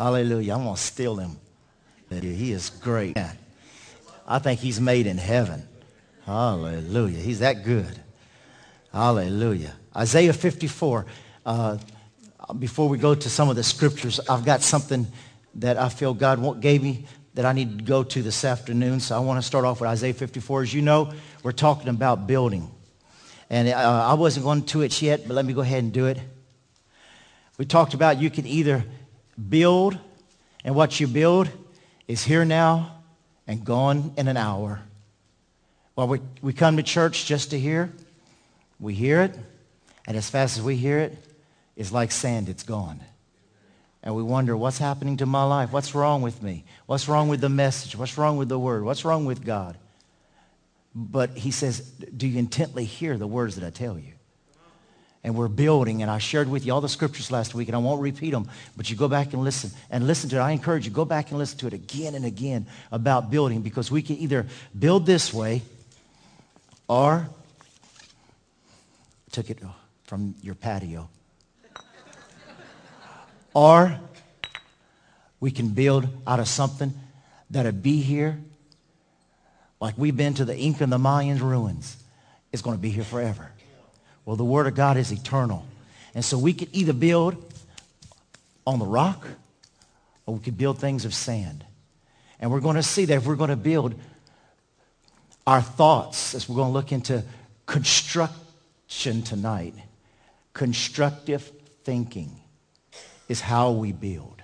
Hallelujah. I'm going to steal him. He is great. I think he's made in heaven. Hallelujah. He's that good. Hallelujah. Isaiah 54. Uh, before we go to some of the scriptures, I've got something that I feel God gave me that I need to go to this afternoon. So I want to start off with Isaiah 54. As you know, we're talking about building. And uh, I wasn't going to it yet, but let me go ahead and do it. We talked about you can either build, and what you build is here now and gone in an hour. Well, we, we come to church just to hear. We hear it, and as fast as we hear it, it's like sand, it's gone. And we wonder, what's happening to my life? What's wrong with me? What's wrong with the message? What's wrong with the word? What's wrong with God? But he says, do you intently hear the words that I tell you? And we're building, and I shared with you all the scriptures last week, and I won't repeat them, but you go back and listen, and listen to it. I encourage you, go back and listen to it again and again about building, because we can either build this way, or took it from your patio, or we can build out of something that'll be here like we've been to the Inca and the Mayan ruins. It's going to be here forever. Well, the Word of God is eternal. And so we could either build on the rock or we could build things of sand. And we're going to see that if we're going to build our thoughts, as we're going to look into construction tonight, constructive thinking is how we build.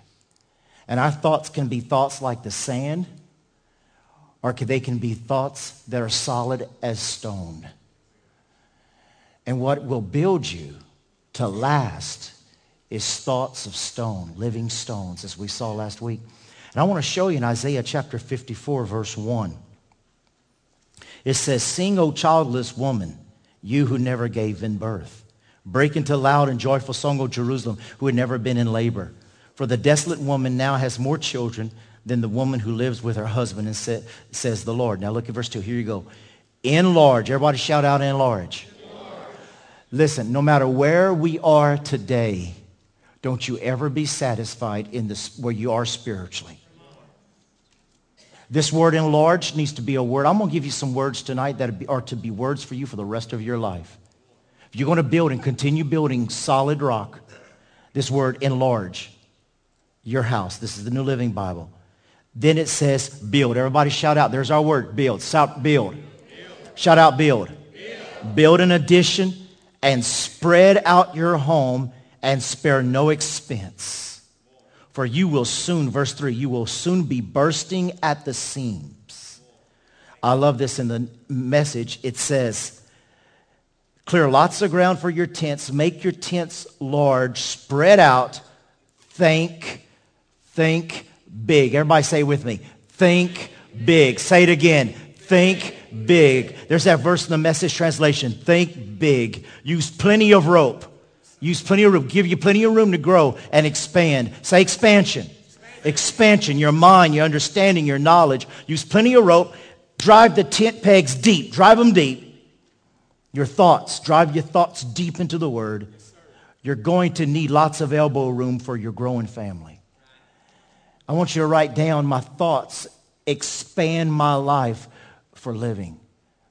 And our thoughts can be thoughts like the sand, or they can be thoughts that are solid as stone. And what will build you to last is thoughts of stone, living stones, as we saw last week. And I want to show you in Isaiah chapter 54, verse 1. It says, Sing, O childless woman, you who never gave in birth. Break into loud and joyful song, O Jerusalem, who had never been in labor. For the desolate woman now has more children than the woman who lives with her husband, and sa- says the Lord. Now look at verse 2. Here you go. Enlarge. Everybody shout out enlarge. enlarge. Listen, no matter where we are today, don't you ever be satisfied in this where you are spiritually. This word enlarge needs to be a word. I'm going to give you some words tonight that are to be words for you for the rest of your life. If you're going to build and continue building solid rock, this word enlarge your house. This is the New Living Bible. Then it says build. Everybody shout out. There's our word, build. Shout, build. build. Shout out, build. build. Build an addition and spread out your home and spare no expense. For you will soon, verse 3, you will soon be bursting at the seams. I love this in the message. It says, clear lots of ground for your tents. Make your tents large. Spread out. Think, think, big. Everybody say with me. Think big. Say it again. Think big. There's that verse in the message translation. Think big. Use plenty of rope. Use plenty of room. Give you plenty of room to grow and expand. Say expansion. Expansion. Your mind, your understanding, your knowledge. Use plenty of rope. Drive the tent pegs deep. Drive them deep. Your thoughts. Drive your thoughts deep into the word. You're going to need lots of elbow room for your growing family. I want you to write down my thoughts expand my life for living.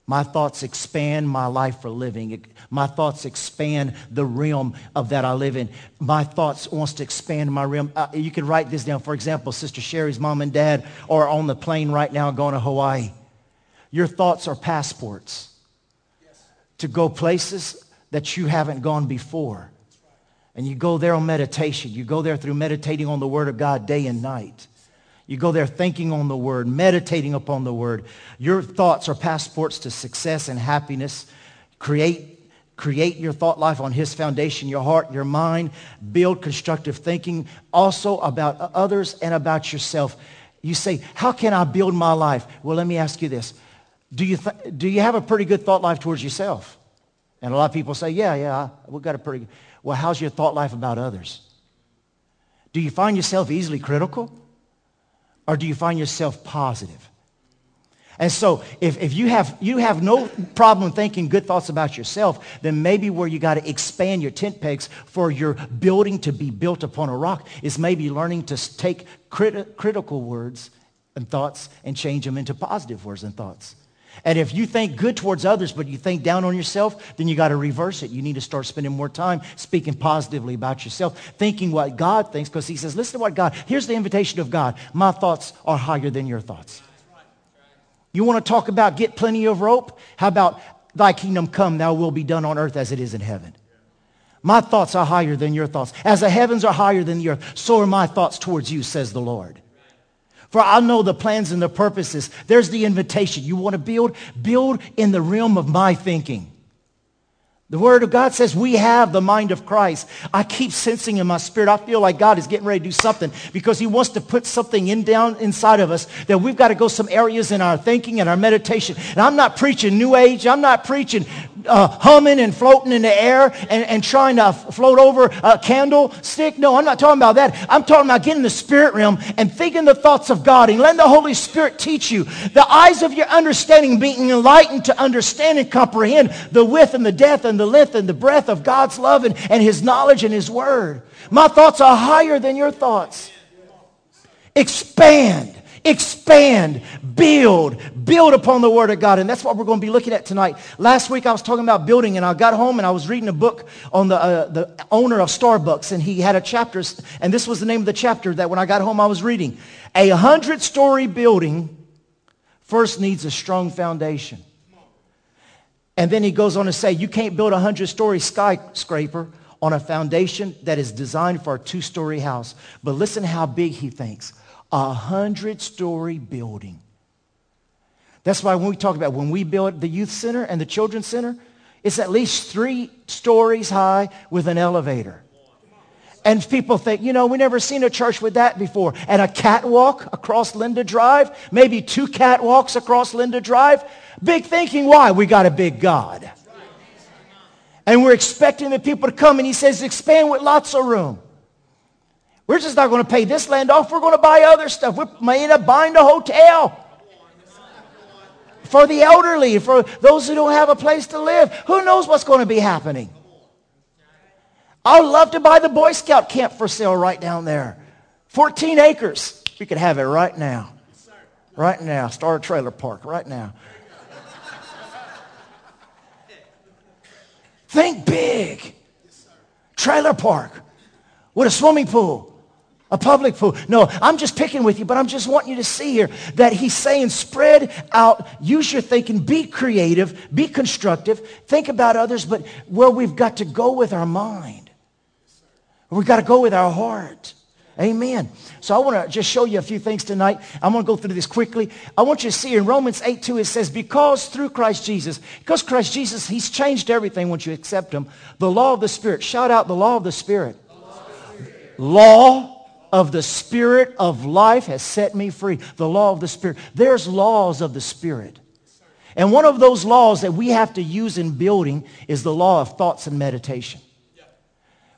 My thoughts expand my life for living. My thoughts expand the realm of that I live in. My thoughts wants to expand my realm. Uh, you can write this down. For example, Sister Sherry's mom and dad are on the plane right now going to Hawaii. Your thoughts are passports yes. to go places that you haven't gone before. And you go there on meditation. You go there through meditating on the Word of God day and night. You go there thinking on the Word, meditating upon the Word. Your thoughts are passports to success and happiness. Create, create your thought life on His foundation, your heart, your mind. Build constructive thinking also about others and about yourself. You say, how can I build my life? Well, let me ask you this. Do you, th- do you have a pretty good thought life towards yourself? And a lot of people say, yeah, yeah, we've got a pretty good. Well, how's your thought life about others? Do you find yourself easily critical? Or do you find yourself positive? And so if, if you, have, you have no problem thinking good thoughts about yourself, then maybe where you got to expand your tent pegs for your building to be built upon a rock is maybe learning to take criti- critical words and thoughts and change them into positive words and thoughts. And if you think good towards others, but you think down on yourself, then you got to reverse it. You need to start spending more time speaking positively about yourself, thinking what God thinks, because he says, listen to what God, here's the invitation of God. My thoughts are higher than your thoughts. You want to talk about get plenty of rope? How about thy kingdom come, thou will be done on earth as it is in heaven. My thoughts are higher than your thoughts. As the heavens are higher than the earth, so are my thoughts towards you, says the Lord. For I know the plans and the purposes. There's the invitation. You want to build? Build in the realm of my thinking. The Word of God says we have the mind of Christ. I keep sensing in my spirit, I feel like God is getting ready to do something because he wants to put something in down inside of us that we've got to go some areas in our thinking and our meditation. And I'm not preaching New Age. I'm not preaching uh, humming and floating in the air and, and trying to float over a candlestick. No, I'm not talking about that. I'm talking about getting the spirit realm and thinking the thoughts of God and letting the Holy Spirit teach you. The eyes of your understanding being enlightened to understand and comprehend the width and the depth and the length and the breadth of God's love and, and his knowledge and his word. My thoughts are higher than your thoughts. Expand expand, build, build upon the Word of God. And that's what we're going to be looking at tonight. Last week I was talking about building and I got home and I was reading a book on the, uh, the owner of Starbucks and he had a chapter and this was the name of the chapter that when I got home I was reading. A hundred story building first needs a strong foundation. And then he goes on to say, you can't build a hundred story skyscraper on a foundation that is designed for a two-story house. But listen how big he thinks a hundred story building. That's why when we talk about when we build the youth center and the children's center, it's at least three stories high with an elevator. And people think, you know, we never seen a church with that before. And a catwalk across Linda Drive, maybe two catwalks across Linda Drive. Big thinking, why? We got a big God. And we're expecting the people to come and he says, expand with lots of room. We're just not going to pay this land off. We're going to buy other stuff. We may end up buying a hotel for the elderly, for those who don't have a place to live. Who knows what's going to be happening? I would love to buy the Boy Scout camp for sale right down there. 14 acres. We could have it right now. Right now. Start a trailer park right now. Think big. Trailer park with a swimming pool a public pool. No, I'm just picking with you, but I'm just wanting you to see here that he's saying spread out, use your thinking, be creative, be constructive, think about others, but well, we've got to go with our mind. We've got to go with our heart. Amen. So I want to just show you a few things tonight. I'm going to go through this quickly. I want you to see in Romans 8, 2, it says, because through Christ Jesus, because Christ Jesus, he's changed everything once you accept him. The law of the Spirit. Shout out the law of the Spirit. Law, of the Spirit. law of the Spirit of life has set me free. The law of the Spirit. There's laws of the Spirit. And one of those laws that we have to use in building is the law of thoughts and meditation.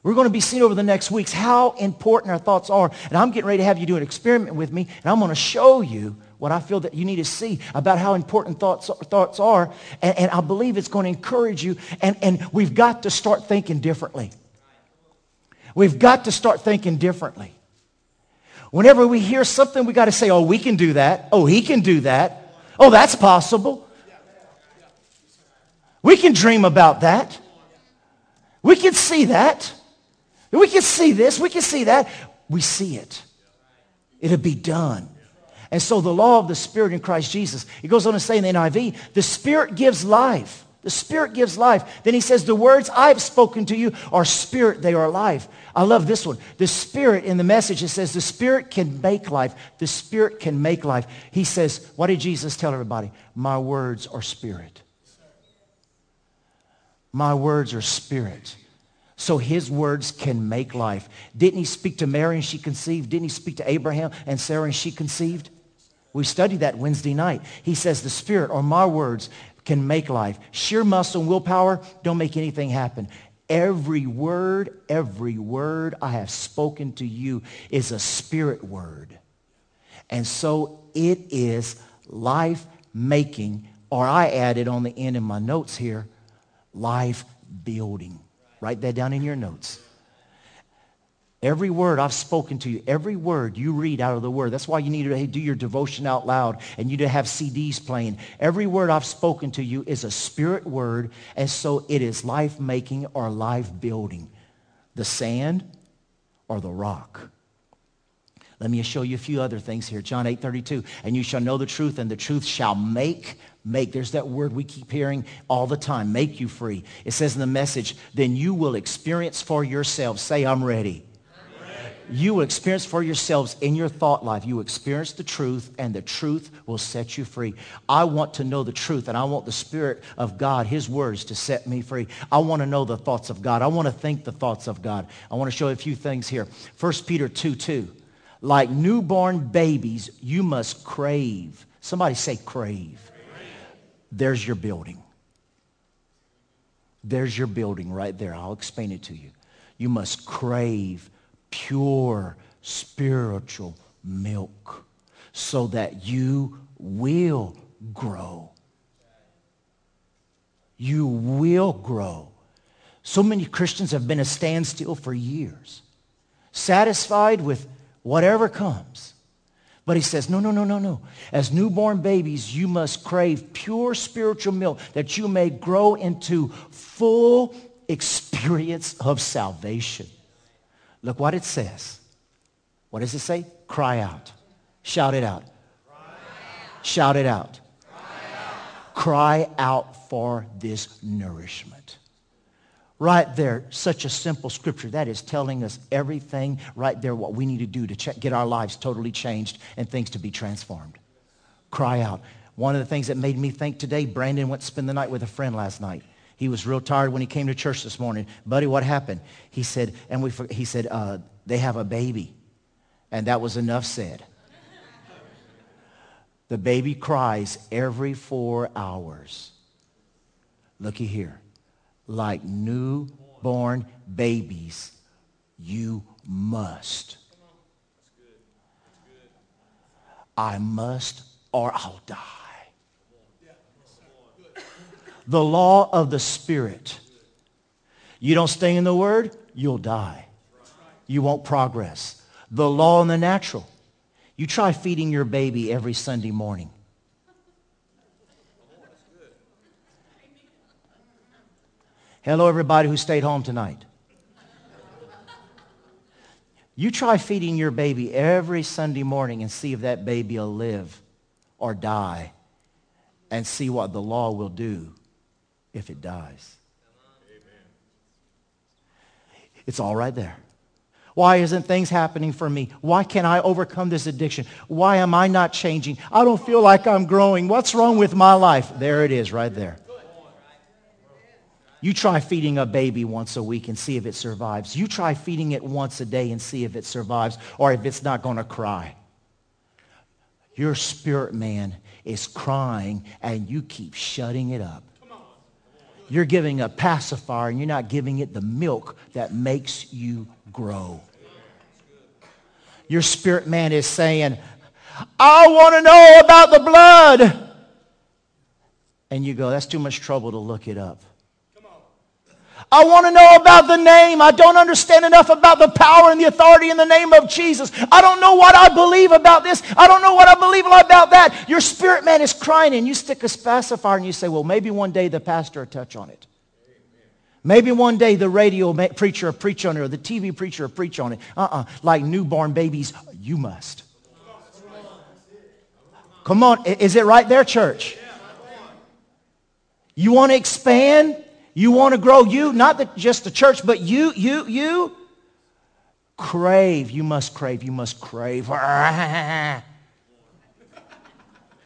We're going to be seeing over the next weeks how important our thoughts are. And I'm getting ready to have you do an experiment with me. And I'm going to show you what I feel that you need to see about how important thoughts, thoughts are. And, and I believe it's going to encourage you. And, and we've got to start thinking differently. We've got to start thinking differently. Whenever we hear something, we got to say, oh, we can do that. Oh, he can do that. Oh, that's possible. We can dream about that. We can see that. We can see this. We can see that. We see it. It'll be done. And so the law of the Spirit in Christ Jesus, it goes on to say in the NIV, the Spirit gives life. The Spirit gives life. Then he says, the words I've spoken to you are spirit, they are life. I love this one. The Spirit in the message, it says the Spirit can make life. The Spirit can make life. He says, what did Jesus tell everybody? My words are spirit. My words are spirit. So his words can make life. Didn't he speak to Mary and she conceived? Didn't he speak to Abraham and Sarah and she conceived? We studied that Wednesday night. He says the Spirit or my words can make life. Sheer muscle and willpower don't make anything happen. Every word, every word I have spoken to you is a spirit word. And so it is life making, or I added on the end in my notes here, life building. Write that down in your notes. Every word I've spoken to you, every word you read out of the word. That's why you need to do your devotion out loud and you to have CDs playing. Every word I've spoken to you is a spirit word, and so it is life making or life building. The sand or the rock. Let me show you a few other things here. John 8, 32. And you shall know the truth, and the truth shall make, make. There's that word we keep hearing all the time, make you free. It says in the message, then you will experience for yourselves. Say, I'm ready. You will experience for yourselves in your thought life. You experience the truth, and the truth will set you free. I want to know the truth, and I want the Spirit of God, His words, to set me free. I want to know the thoughts of God. I want to think the thoughts of God. I want to show you a few things here. 1 Peter 2, 2. Like newborn babies, you must crave. Somebody say crave. There's your building. There's your building right there. I'll explain it to you. You must crave pure spiritual milk so that you will grow. You will grow. So many Christians have been a standstill for years, satisfied with whatever comes. But he says, no, no, no, no, no. As newborn babies, you must crave pure spiritual milk that you may grow into full experience of salvation. Look what it says. What does it say? Cry out. Shout it out. Shout it out. Cry out for this nourishment. Right there, such a simple scripture. That is telling us everything right there, what we need to do to check, get our lives totally changed and things to be transformed. Cry out. One of the things that made me think today, Brandon went to spend the night with a friend last night. He was real tired when he came to church this morning. Buddy, what happened? He said, and we, he said, uh, they have a baby. And that was enough said. The baby cries every four hours. Looky here like newborn babies, you must. I must or I'll die. The law of the Spirit. You don't stay in the Word, you'll die. You won't progress. The law in the natural. You try feeding your baby every Sunday morning. Hello, everybody who stayed home tonight. You try feeding your baby every Sunday morning and see if that baby will live or die and see what the law will do if it dies. It's all right there. Why isn't things happening for me? Why can't I overcome this addiction? Why am I not changing? I don't feel like I'm growing. What's wrong with my life? There it is right there. You try feeding a baby once a week and see if it survives. You try feeding it once a day and see if it survives or if it's not going to cry. Your spirit man is crying and you keep shutting it up. You're giving a pacifier and you're not giving it the milk that makes you grow. Your spirit man is saying, I want to know about the blood. And you go, that's too much trouble to look it up. I want to know about the name. I don't understand enough about the power and the authority in the name of Jesus. I don't know what I believe about this. I don't know what I believe about that. Your spirit man is crying and you stick a pacifier and you say, well, maybe one day the pastor will touch on it. Maybe one day the radio preacher will preach on it or the TV preacher will preach on it. Uh-uh. Like newborn babies, you must. Come on. Is it right there, church? You want to expand? You want to grow you, not the, just the church, but you, you, you. Crave. You must crave. You must crave.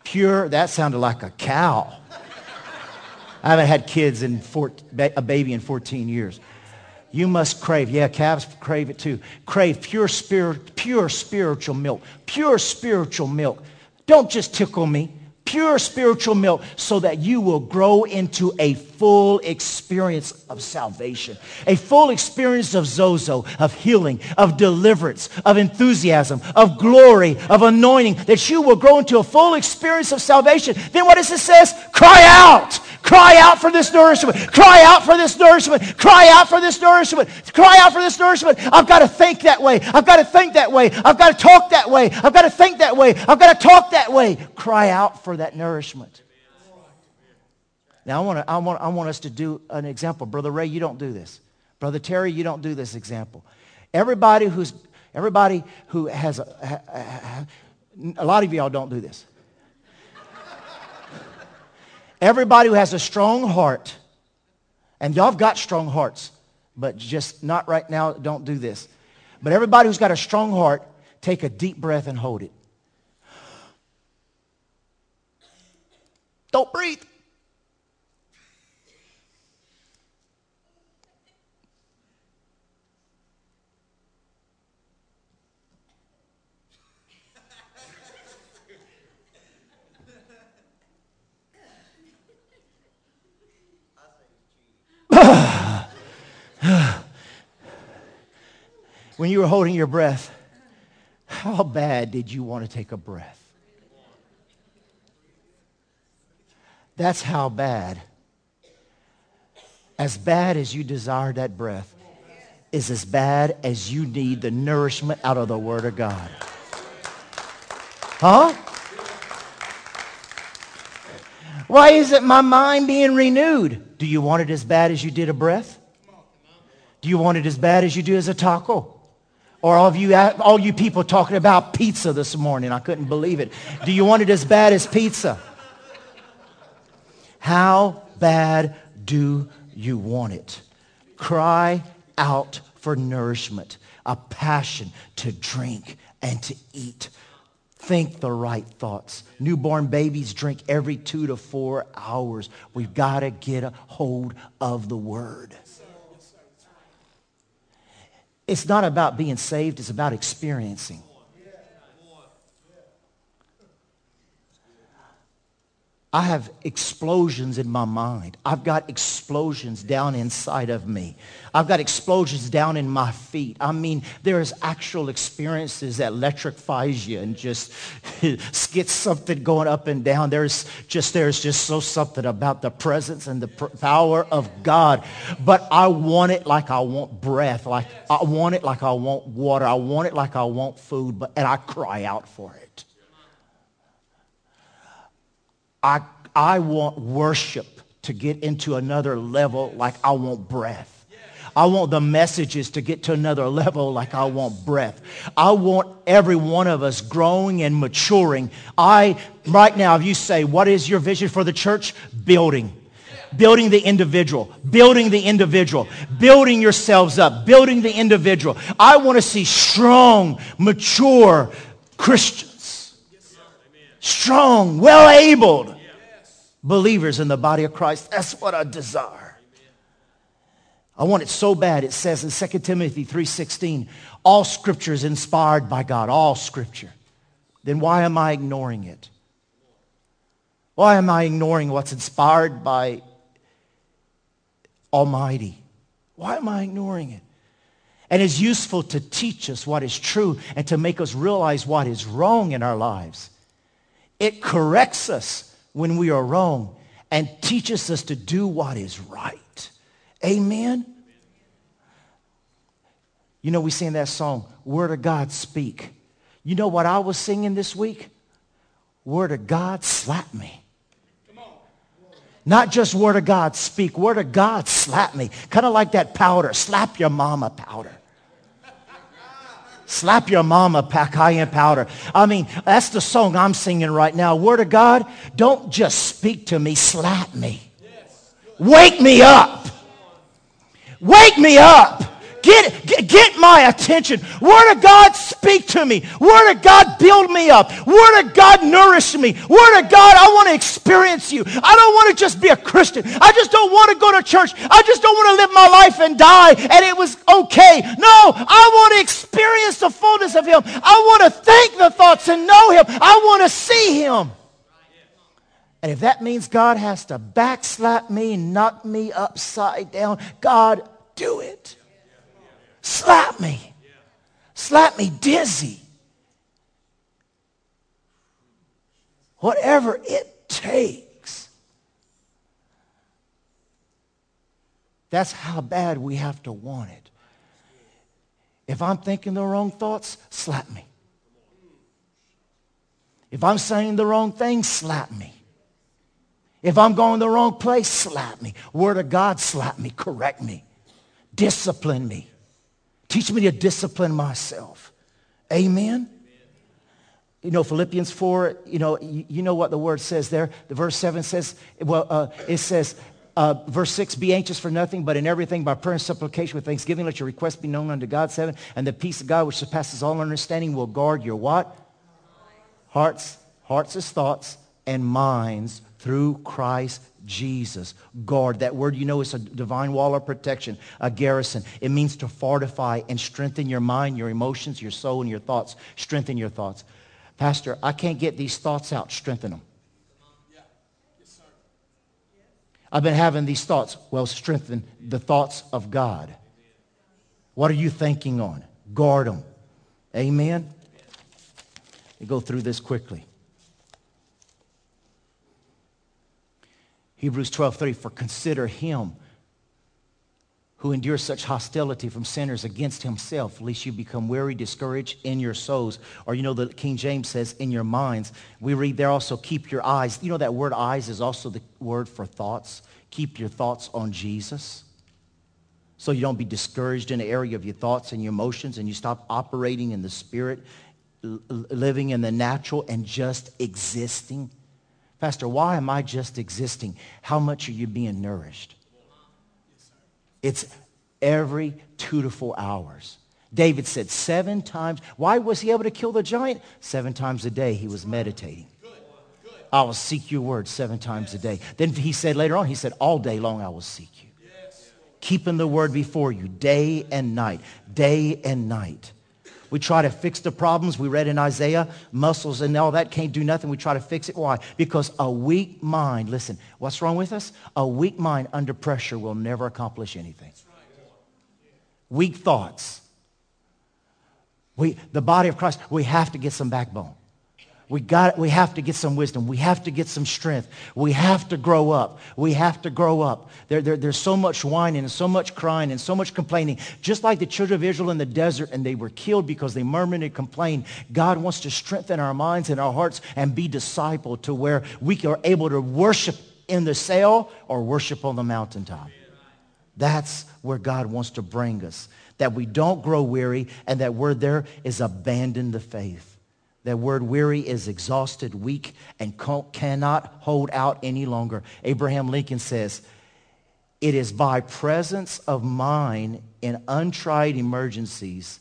Pure. That sounded like a cow. I haven't had kids in four, a baby in 14 years. You must crave. Yeah, calves crave it too. Crave pure spirit, pure spiritual milk. Pure spiritual milk. Don't just tickle me. Pure spiritual milk so that you will grow into a full experience of salvation, a full experience of sozo, of healing, of deliverance, of enthusiasm, of glory, of anointing, that you will grow into a full experience of salvation. Then what does it says? Cry out. Cry out for this nourishment. Cry out for this nourishment. Cry out for this nourishment. Cry out for this nourishment. I've got to think that way. I've got to think that way. I've got to talk that way. I've got to think that way. I've got to talk that way. Cry out for that nourishment. Now, I want, to, I, want, I want us to do an example. Brother Ray, you don't do this. Brother Terry, you don't do this example. Everybody who's, everybody who has, a, a lot of y'all don't do this. Everybody who has a strong heart, and y'all have got strong hearts, but just not right now, don't do this. But everybody who's got a strong heart, take a deep breath and hold it. Don't breathe. When you were holding your breath, how bad did you want to take a breath? That's how bad. As bad as you desire that breath is as bad as you need the nourishment out of the Word of God. Huh? Why isn't my mind being renewed? Do you want it as bad as you did a breath? Do you want it as bad as you do as a taco? Or all of you, uh, all you people talking about pizza this morning. I couldn't believe it. Do you want it as bad as pizza? How bad do you want it? Cry out for nourishment, a passion to drink and to eat think the right thoughts. Newborn babies drink every two to four hours. We've got to get a hold of the word. It's not about being saved, it's about experiencing. I have explosions in my mind. I've got explosions down inside of me. I've got explosions down in my feet. I mean, there's actual experiences that electrifies you and just gets something going up and down. There's just, there's just so something about the presence and the power of God. But I want it like I want breath. Like I want it like I want water. I want it like I want food. But, and I cry out for it. I, I want worship to get into another level like I want breath. I want the messages to get to another level like I want breath. I want every one of us growing and maturing. I, right now, if you say, what is your vision for the church? Building. Building the individual, building the individual, building yourselves up, building the individual. I want to see strong, mature Christians strong, well-abled believers in the body of Christ. That's what I desire. I want it so bad. It says in 2 Timothy 3.16, all scripture is inspired by God, all scripture. Then why am I ignoring it? Why am I ignoring what's inspired by Almighty? Why am I ignoring it? And it's useful to teach us what is true and to make us realize what is wrong in our lives. It corrects us when we are wrong and teaches us to do what is right. Amen? You know, we sing that song, Word of God Speak. You know what I was singing this week? Word of God slap me. Not just word of God speak, word of God slap me. Kind of like that powder, slap your mama powder. Slap your mama, cayenne powder. I mean, that's the song I'm singing right now. Word of God, don't just speak to me, slap me. Wake me up. Wake me up. Get, get, get, my attention. Word of God, speak to me. Word of God, build me up. Word of God, nourish me. Word of God, I want to experience you. I don't want to just be a Christian. I just don't want to go to church. I just don't want to live my life and die and it was okay. No, I want to experience the fullness of him. I want to think the thoughts and know him. I want to see him. And if that means God has to backslap me knock me upside down, God, do it. Slap me. Slap me dizzy. Whatever it takes. That's how bad we have to want it. If I'm thinking the wrong thoughts, slap me. If I'm saying the wrong thing, slap me. If I'm going the wrong place, slap me. Word of God, slap me, correct me, discipline me. Teach me to discipline myself. Amen. You know, Philippians 4, you know, you, you know what the word says there. The verse 7 says, well, uh, it says, uh, verse 6, be anxious for nothing, but in everything by prayer and supplication with thanksgiving, let your requests be known unto God. 7, and the peace of God which surpasses all understanding will guard your what? Hearts, hearts is thoughts, and minds through Christ Jesus. Guard. That word you know is a divine wall of protection, a garrison. It means to fortify and strengthen your mind, your emotions, your soul, and your thoughts. Strengthen your thoughts. Pastor, I can't get these thoughts out. Strengthen them. I've been having these thoughts. Well, strengthen the thoughts of God. What are you thinking on? Guard them. Amen? Me go through this quickly. Hebrews 12:30 for consider him who endures such hostility from sinners against himself, lest you become weary, discouraged in your souls. Or you know, the King James says, in your minds. We read there also, keep your eyes. You know that word eyes is also the word for thoughts. Keep your thoughts on Jesus. So you don't be discouraged in the area of your thoughts and your emotions and you stop operating in the spirit, living in the natural and just existing. Pastor, why am I just existing? How much are you being nourished? It's every two to four hours. David said seven times. Why was he able to kill the giant? Seven times a day he was meditating. I will seek your word seven times a day. Then he said later on, he said, all day long I will seek you. Keeping the word before you day and night, day and night. We try to fix the problems. We read in Isaiah, muscles and all that can't do nothing. We try to fix it. Why? Because a weak mind, listen, what's wrong with us? A weak mind under pressure will never accomplish anything. Weak thoughts. We, the body of Christ, we have to get some backbone. We, got, we have to get some wisdom. We have to get some strength. We have to grow up. We have to grow up. There, there, there's so much whining and so much crying and so much complaining. Just like the children of Israel in the desert and they were killed because they murmured and complained. God wants to strengthen our minds and our hearts and be discipled to where we are able to worship in the cell or worship on the mountaintop. That's where God wants to bring us. That we don't grow weary and that word there is abandon the faith. That word weary is exhausted, weak, and cannot hold out any longer. Abraham Lincoln says, it is by presence of mind in untried emergencies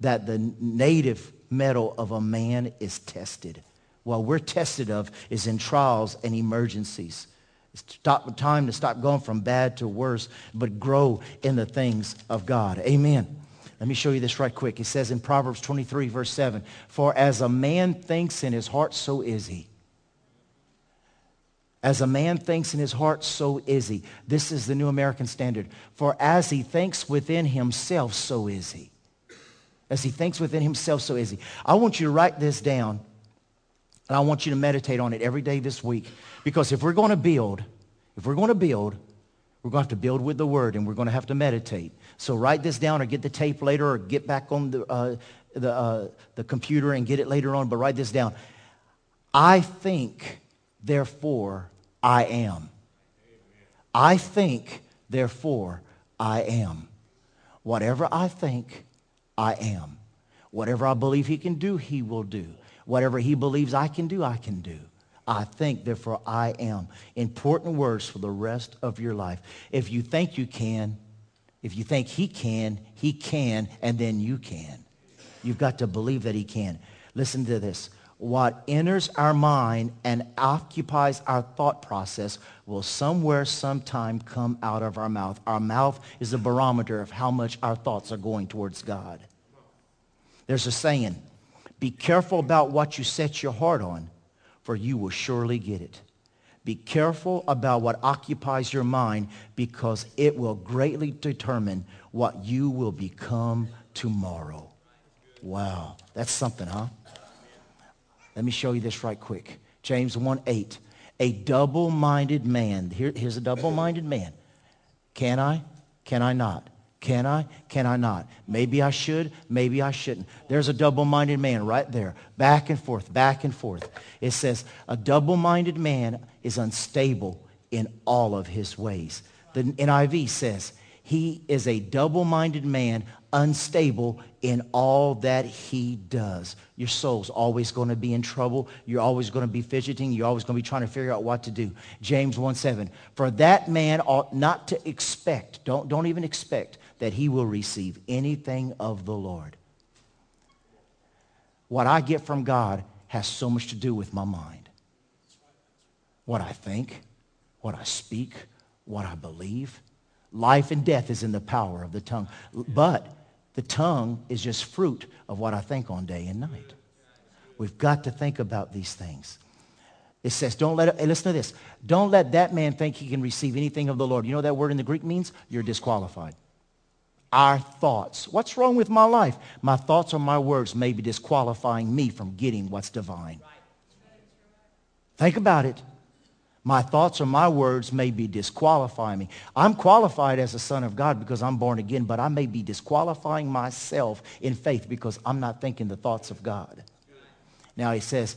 that the native metal of a man is tested. What we're tested of is in trials and emergencies. It's time to stop going from bad to worse, but grow in the things of God. Amen. Let me show you this right quick. It says in Proverbs 23, verse 7, For as a man thinks in his heart, so is he. As a man thinks in his heart, so is he. This is the New American Standard. For as he thinks within himself, so is he. As he thinks within himself, so is he. I want you to write this down, and I want you to meditate on it every day this week. Because if we're going to build, if we're going to build, we're going to have to build with the word, and we're going to have to meditate. So write this down or get the tape later or get back on the, uh, the, uh, the computer and get it later on, but write this down. I think, therefore I am. I think, therefore I am. Whatever I think, I am. Whatever I believe he can do, he will do. Whatever he believes I can do, I can do. I think, therefore I am. Important words for the rest of your life. If you think you can, if you think he can, he can, and then you can. You've got to believe that he can. Listen to this. What enters our mind and occupies our thought process will somewhere, sometime come out of our mouth. Our mouth is a barometer of how much our thoughts are going towards God. There's a saying, be careful about what you set your heart on, for you will surely get it. Be careful about what occupies your mind because it will greatly determine what you will become tomorrow. Wow, that's something, huh? Let me show you this right quick. James 1 8. A double minded man. Here, here's a double minded man. Can I? Can I not? Can I? Can I not? Maybe I should. Maybe I shouldn't. There's a double-minded man right there. Back and forth, back and forth. It says, a double-minded man is unstable in all of his ways. The NIV says, he is a double-minded man, unstable in all that he does. Your soul's always going to be in trouble. You're always going to be fidgeting. You're always going to be trying to figure out what to do. James 1 7. For that man ought not to expect, don't, don't even expect that he will receive anything of the Lord. What I get from God has so much to do with my mind. What I think, what I speak, what I believe. Life and death is in the power of the tongue. But the tongue is just fruit of what I think on day and night. We've got to think about these things. It says, don't let, it, listen to this. Don't let that man think he can receive anything of the Lord. You know that word in the Greek means? You're disqualified. Our thoughts. What's wrong with my life? My thoughts or my words may be disqualifying me from getting what's divine. Think about it. My thoughts or my words may be disqualifying me. I'm qualified as a son of God because I'm born again, but I may be disqualifying myself in faith because I'm not thinking the thoughts of God. Now he says,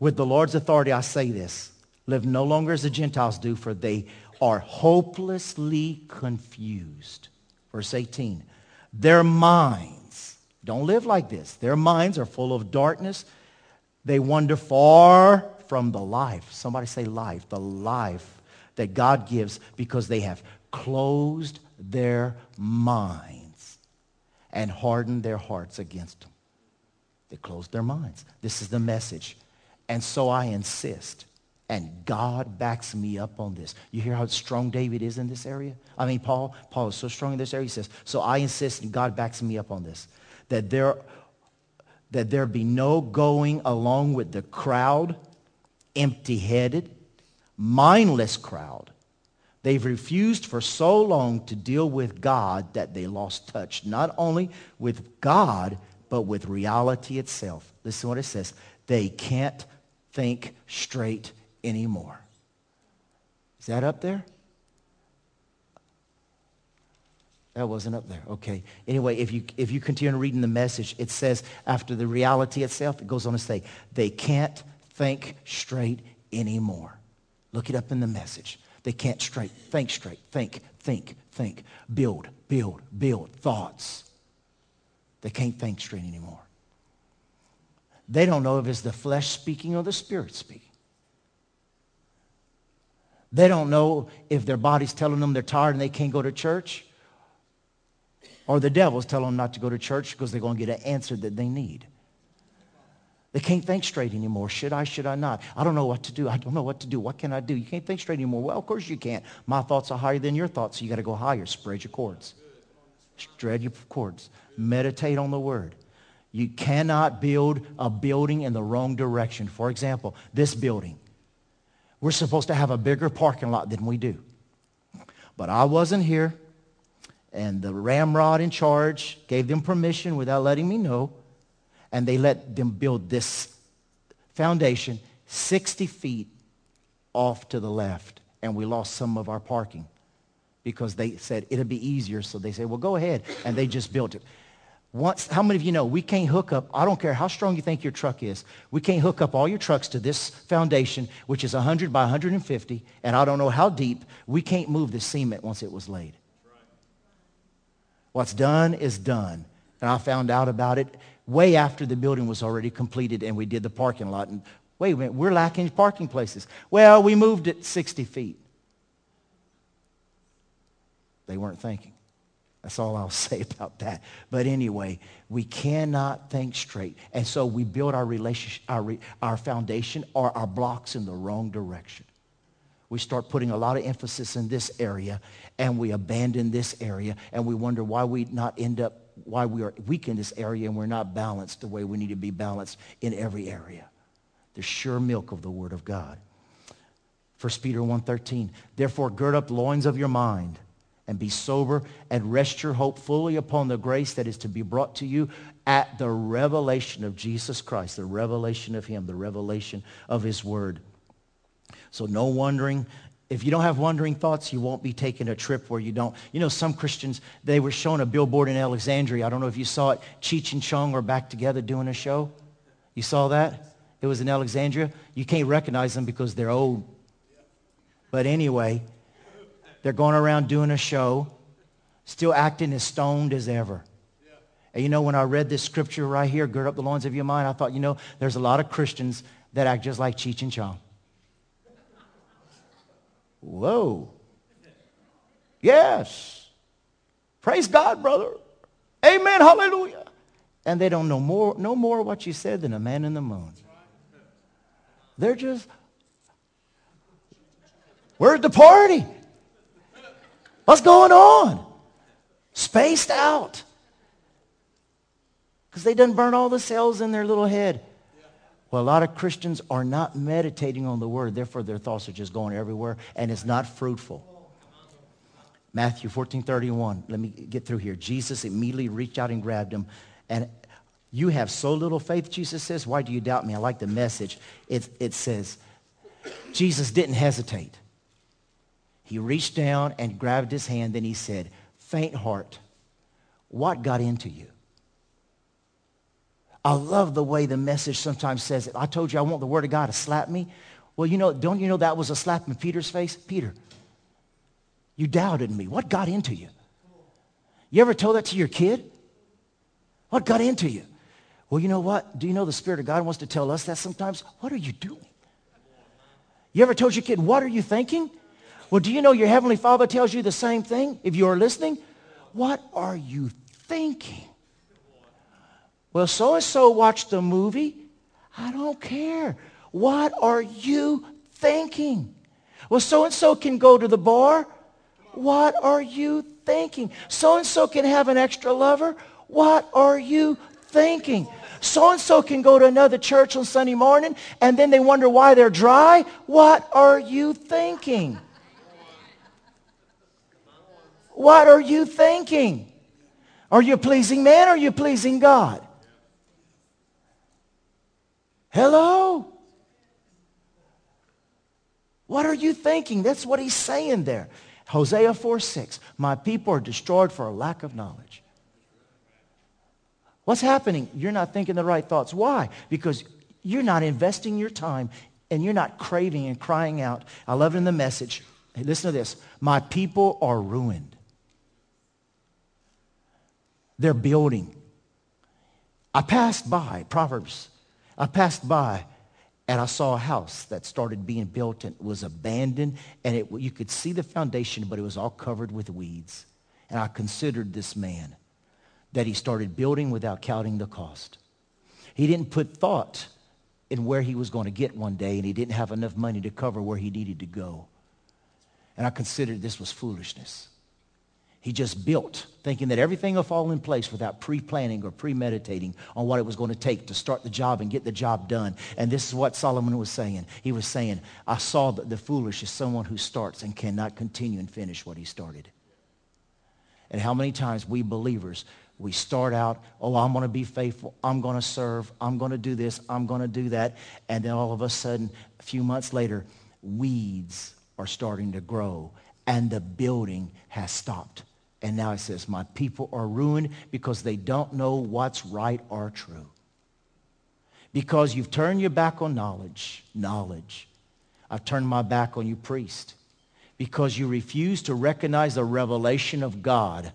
with the Lord's authority, I say this. Live no longer as the Gentiles do, for they are hopelessly confused. Verse 18. Their minds, don't live like this. Their minds are full of darkness. They wander far from the life. Somebody say life. The life that God gives because they have closed their minds and hardened their hearts against Him. They closed their minds. This is the message. And so I insist. And God backs me up on this. You hear how strong David is in this area? I mean, Paul, Paul is so strong in this area. He says, so I insist and God backs me up on this. That there, that there be no going along with the crowd empty-headed, mindless crowd. They've refused for so long to deal with God that they lost touch, not only with God, but with reality itself. Listen to what it says. They can't think straight anymore. Is that up there? That wasn't up there. Okay. Anyway, if you, if you continue reading the message, it says after the reality itself, it goes on to say, they can't think straight anymore. Look it up in the message. They can't straight, think straight, think, think, think, build, build, build thoughts. They can't think straight anymore. They don't know if it's the flesh speaking or the spirit speaking. They don't know if their body's telling them they're tired and they can't go to church or the devil's telling them not to go to church because they're going to get an answer that they need. They can't think straight anymore. Should I, should I not? I don't know what to do. I don't know what to do. What can I do? You can't think straight anymore. Well, of course you can't. My thoughts are higher than your thoughts, so you got to go higher. Spread your cords. Spread your cords. Meditate on the word. You cannot build a building in the wrong direction. For example, this building. We're supposed to have a bigger parking lot than we do. But I wasn't here, and the ramrod in charge gave them permission without letting me know and they let them build this foundation 60 feet off to the left. And we lost some of our parking because they said it'd be easier. So they said, well, go ahead. And they just built it. Once, how many of you know we can't hook up, I don't care how strong you think your truck is, we can't hook up all your trucks to this foundation, which is 100 by 150, and I don't know how deep. We can't move the cement once it was laid. What's done is done. And I found out about it way after the building was already completed and we did the parking lot. And wait a minute, we're lacking parking places. Well, we moved it 60 feet. They weren't thinking. That's all I'll say about that. But anyway, we cannot think straight. And so we build our relationship, our, our foundation or our blocks in the wrong direction. We start putting a lot of emphasis in this area and we abandon this area and we wonder why we not end up why we are weak in this area and we're not balanced the way we need to be balanced in every area. The sure milk of the Word of God. 1 Peter 1.13, therefore gird up loins of your mind and be sober and rest your hope fully upon the grace that is to be brought to you at the revelation of Jesus Christ, the revelation of him, the revelation of his word. So no wondering. If you don't have wondering thoughts, you won't be taking a trip where you don't. You know, some Christians, they were shown a billboard in Alexandria. I don't know if you saw it. Cheech and Chong were back together doing a show. You saw that? It was in Alexandria. You can't recognize them because they're old. But anyway, they're going around doing a show, still acting as stoned as ever. And you know, when I read this scripture right here, gird up the loins of your mind, I thought, you know, there's a lot of Christians that act just like Cheech and Chong. Whoa. Yes. Praise God, brother. Amen. Hallelujah. And they don't know more, no more what you said than a man in the moon. They're just, where's the party? What's going on? Spaced out. Because they done burn all the cells in their little head. Well, a lot of Christians are not meditating on the word. Therefore, their thoughts are just going everywhere, and it's not fruitful. Matthew 14, 31. Let me get through here. Jesus immediately reached out and grabbed him. And you have so little faith, Jesus says. Why do you doubt me? I like the message. It, it says, Jesus didn't hesitate. He reached down and grabbed his hand. Then he said, faint heart, what got into you? I love the way the message sometimes says it. I told you I want the word of God to slap me. Well, you know, don't you know that was a slap in Peter's face? Peter, you doubted me. What got into you? You ever told that to your kid? What got into you? Well, you know what? Do you know the Spirit of God wants to tell us that sometimes? What are you doing? You ever told your kid, what are you thinking? Well, do you know your Heavenly Father tells you the same thing if you're listening? What are you thinking? Well, so-and-so watched the movie. I don't care. What are you thinking? Well, so-and-so can go to the bar. What are you thinking? So-and-so can have an extra lover. What are you thinking? So-and-so can go to another church on Sunday morning and then they wonder why they're dry. What are you thinking? What are you thinking? Are you pleasing man or are you pleasing God? Hello? What are you thinking? That's what he's saying there. Hosea 4, 6. My people are destroyed for a lack of knowledge. What's happening? You're not thinking the right thoughts. Why? Because you're not investing your time and you're not craving and crying out. I love it in the message. Hey, listen to this. My people are ruined. They're building. I passed by, Proverbs, I passed by and I saw a house that started being built and was abandoned and it, you could see the foundation, but it was all covered with weeds. And I considered this man that he started building without counting the cost. He didn't put thought in where he was going to get one day and he didn't have enough money to cover where he needed to go. And I considered this was foolishness. He just built, thinking that everything will fall in place without pre-planning or premeditating on what it was going to take to start the job and get the job done. And this is what Solomon was saying. He was saying, I saw that the foolish is someone who starts and cannot continue and finish what he started. And how many times we believers, we start out, oh, I'm going to be faithful. I'm going to serve. I'm going to do this. I'm going to do that. And then all of a sudden, a few months later, weeds are starting to grow and the building has stopped. And now it says, my people are ruined because they don't know what's right or true. Because you've turned your back on knowledge, knowledge. I've turned my back on you, priest. Because you refuse to recognize the revelation of God,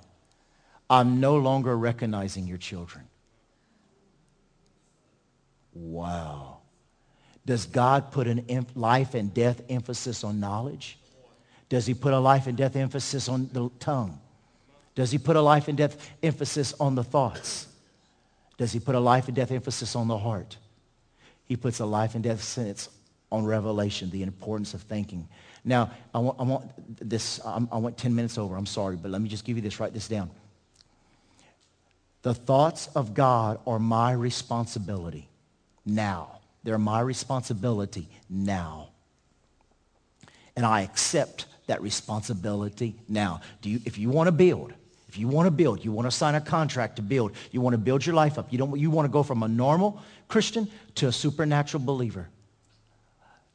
I'm no longer recognizing your children. Wow. Does God put an life and death emphasis on knowledge? Does he put a life and death emphasis on the tongue? Does he put a life and death emphasis on the thoughts? Does he put a life and death emphasis on the heart? He puts a life and death sentence on revelation, the importance of thinking. Now, I want, I want this, I want 10 minutes over. I'm sorry, but let me just give you this, write this down. The thoughts of God are my responsibility now. They're my responsibility now. And I accept that responsibility now. Do you, if you want to build, if you want to build, you want to sign a contract to build, you want to build your life up, you, don't, you want to go from a normal Christian to a supernatural believer,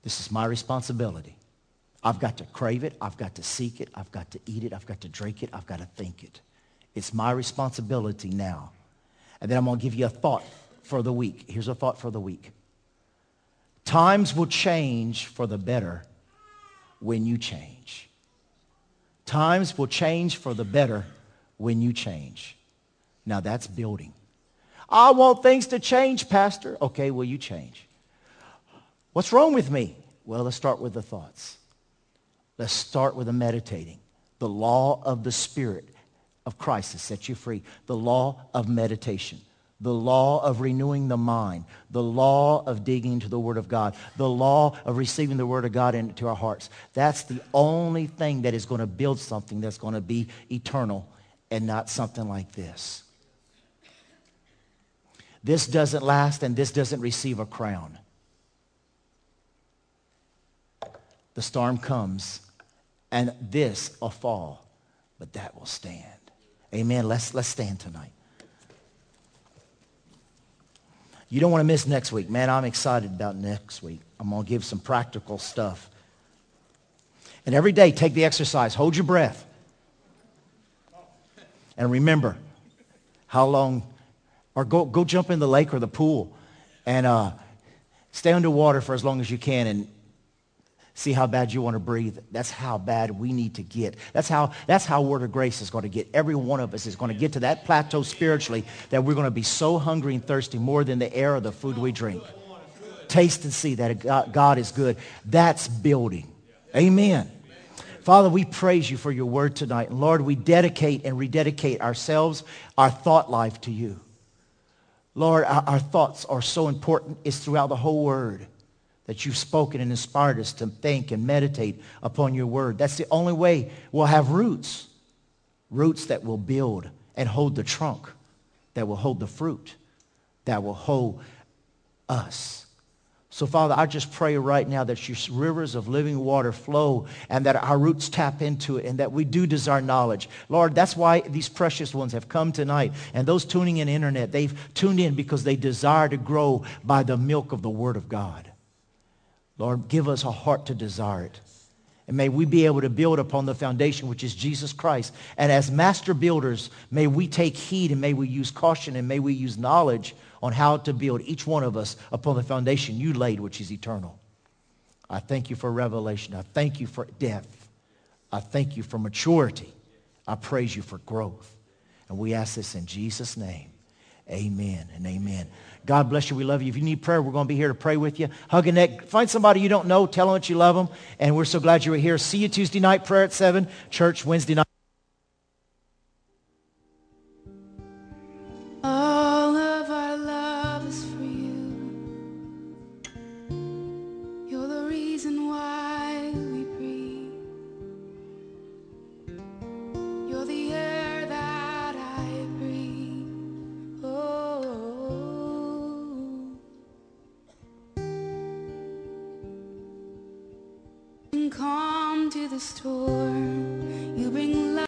this is my responsibility. I've got to crave it. I've got to seek it. I've got to eat it. I've got to drink it. I've got to think it. It's my responsibility now. And then I'm going to give you a thought for the week. Here's a thought for the week. Times will change for the better when you change. Times will change for the better when you change. Now that's building. I want things to change, Pastor. Okay, will you change? What's wrong with me? Well, let's start with the thoughts. Let's start with the meditating. The law of the Spirit of Christ has set you free. The law of meditation. The law of renewing the mind. The law of digging into the Word of God. The law of receiving the Word of God into our hearts. That's the only thing that is going to build something that's going to be eternal and not something like this. This doesn't last and this doesn't receive a crown. The storm comes and this will fall, but that will stand. Amen. Let's, let's stand tonight. You don't want to miss next week. Man, I'm excited about next week. I'm going to give some practical stuff. And every day, take the exercise. Hold your breath. And remember how long, or go, go jump in the lake or the pool and uh, stay underwater for as long as you can and see how bad you want to breathe. That's how bad we need to get. That's how, that's how Word of Grace is going to get. Every one of us is going to get to that plateau spiritually that we're going to be so hungry and thirsty more than the air or the food we drink. Taste and see that God is good. That's building. Amen. Father, we praise you for your word tonight. And Lord, we dedicate and rededicate ourselves, our thought life to you. Lord, our, our thoughts are so important. It's throughout the whole word that you've spoken and inspired us to think and meditate upon your word. That's the only way we'll have roots. Roots that will build and hold the trunk, that will hold the fruit, that will hold us. So, Father, I just pray right now that your rivers of living water flow and that our roots tap into it and that we do desire knowledge. Lord, that's why these precious ones have come tonight. And those tuning in internet, they've tuned in because they desire to grow by the milk of the Word of God. Lord, give us a heart to desire it. And may we be able to build upon the foundation, which is Jesus Christ. And as master builders, may we take heed and may we use caution and may we use knowledge on how to build each one of us upon the foundation you laid, which is eternal. I thank you for revelation. I thank you for depth. I thank you for maturity. I praise you for growth. And we ask this in Jesus' name. Amen and amen. God bless you. We love you. If you need prayer, we're going to be here to pray with you. Hug a neck. Find somebody you don't know. Tell them that you love them. And we're so glad you were here. See you Tuesday night, prayer at 7, church Wednesday night.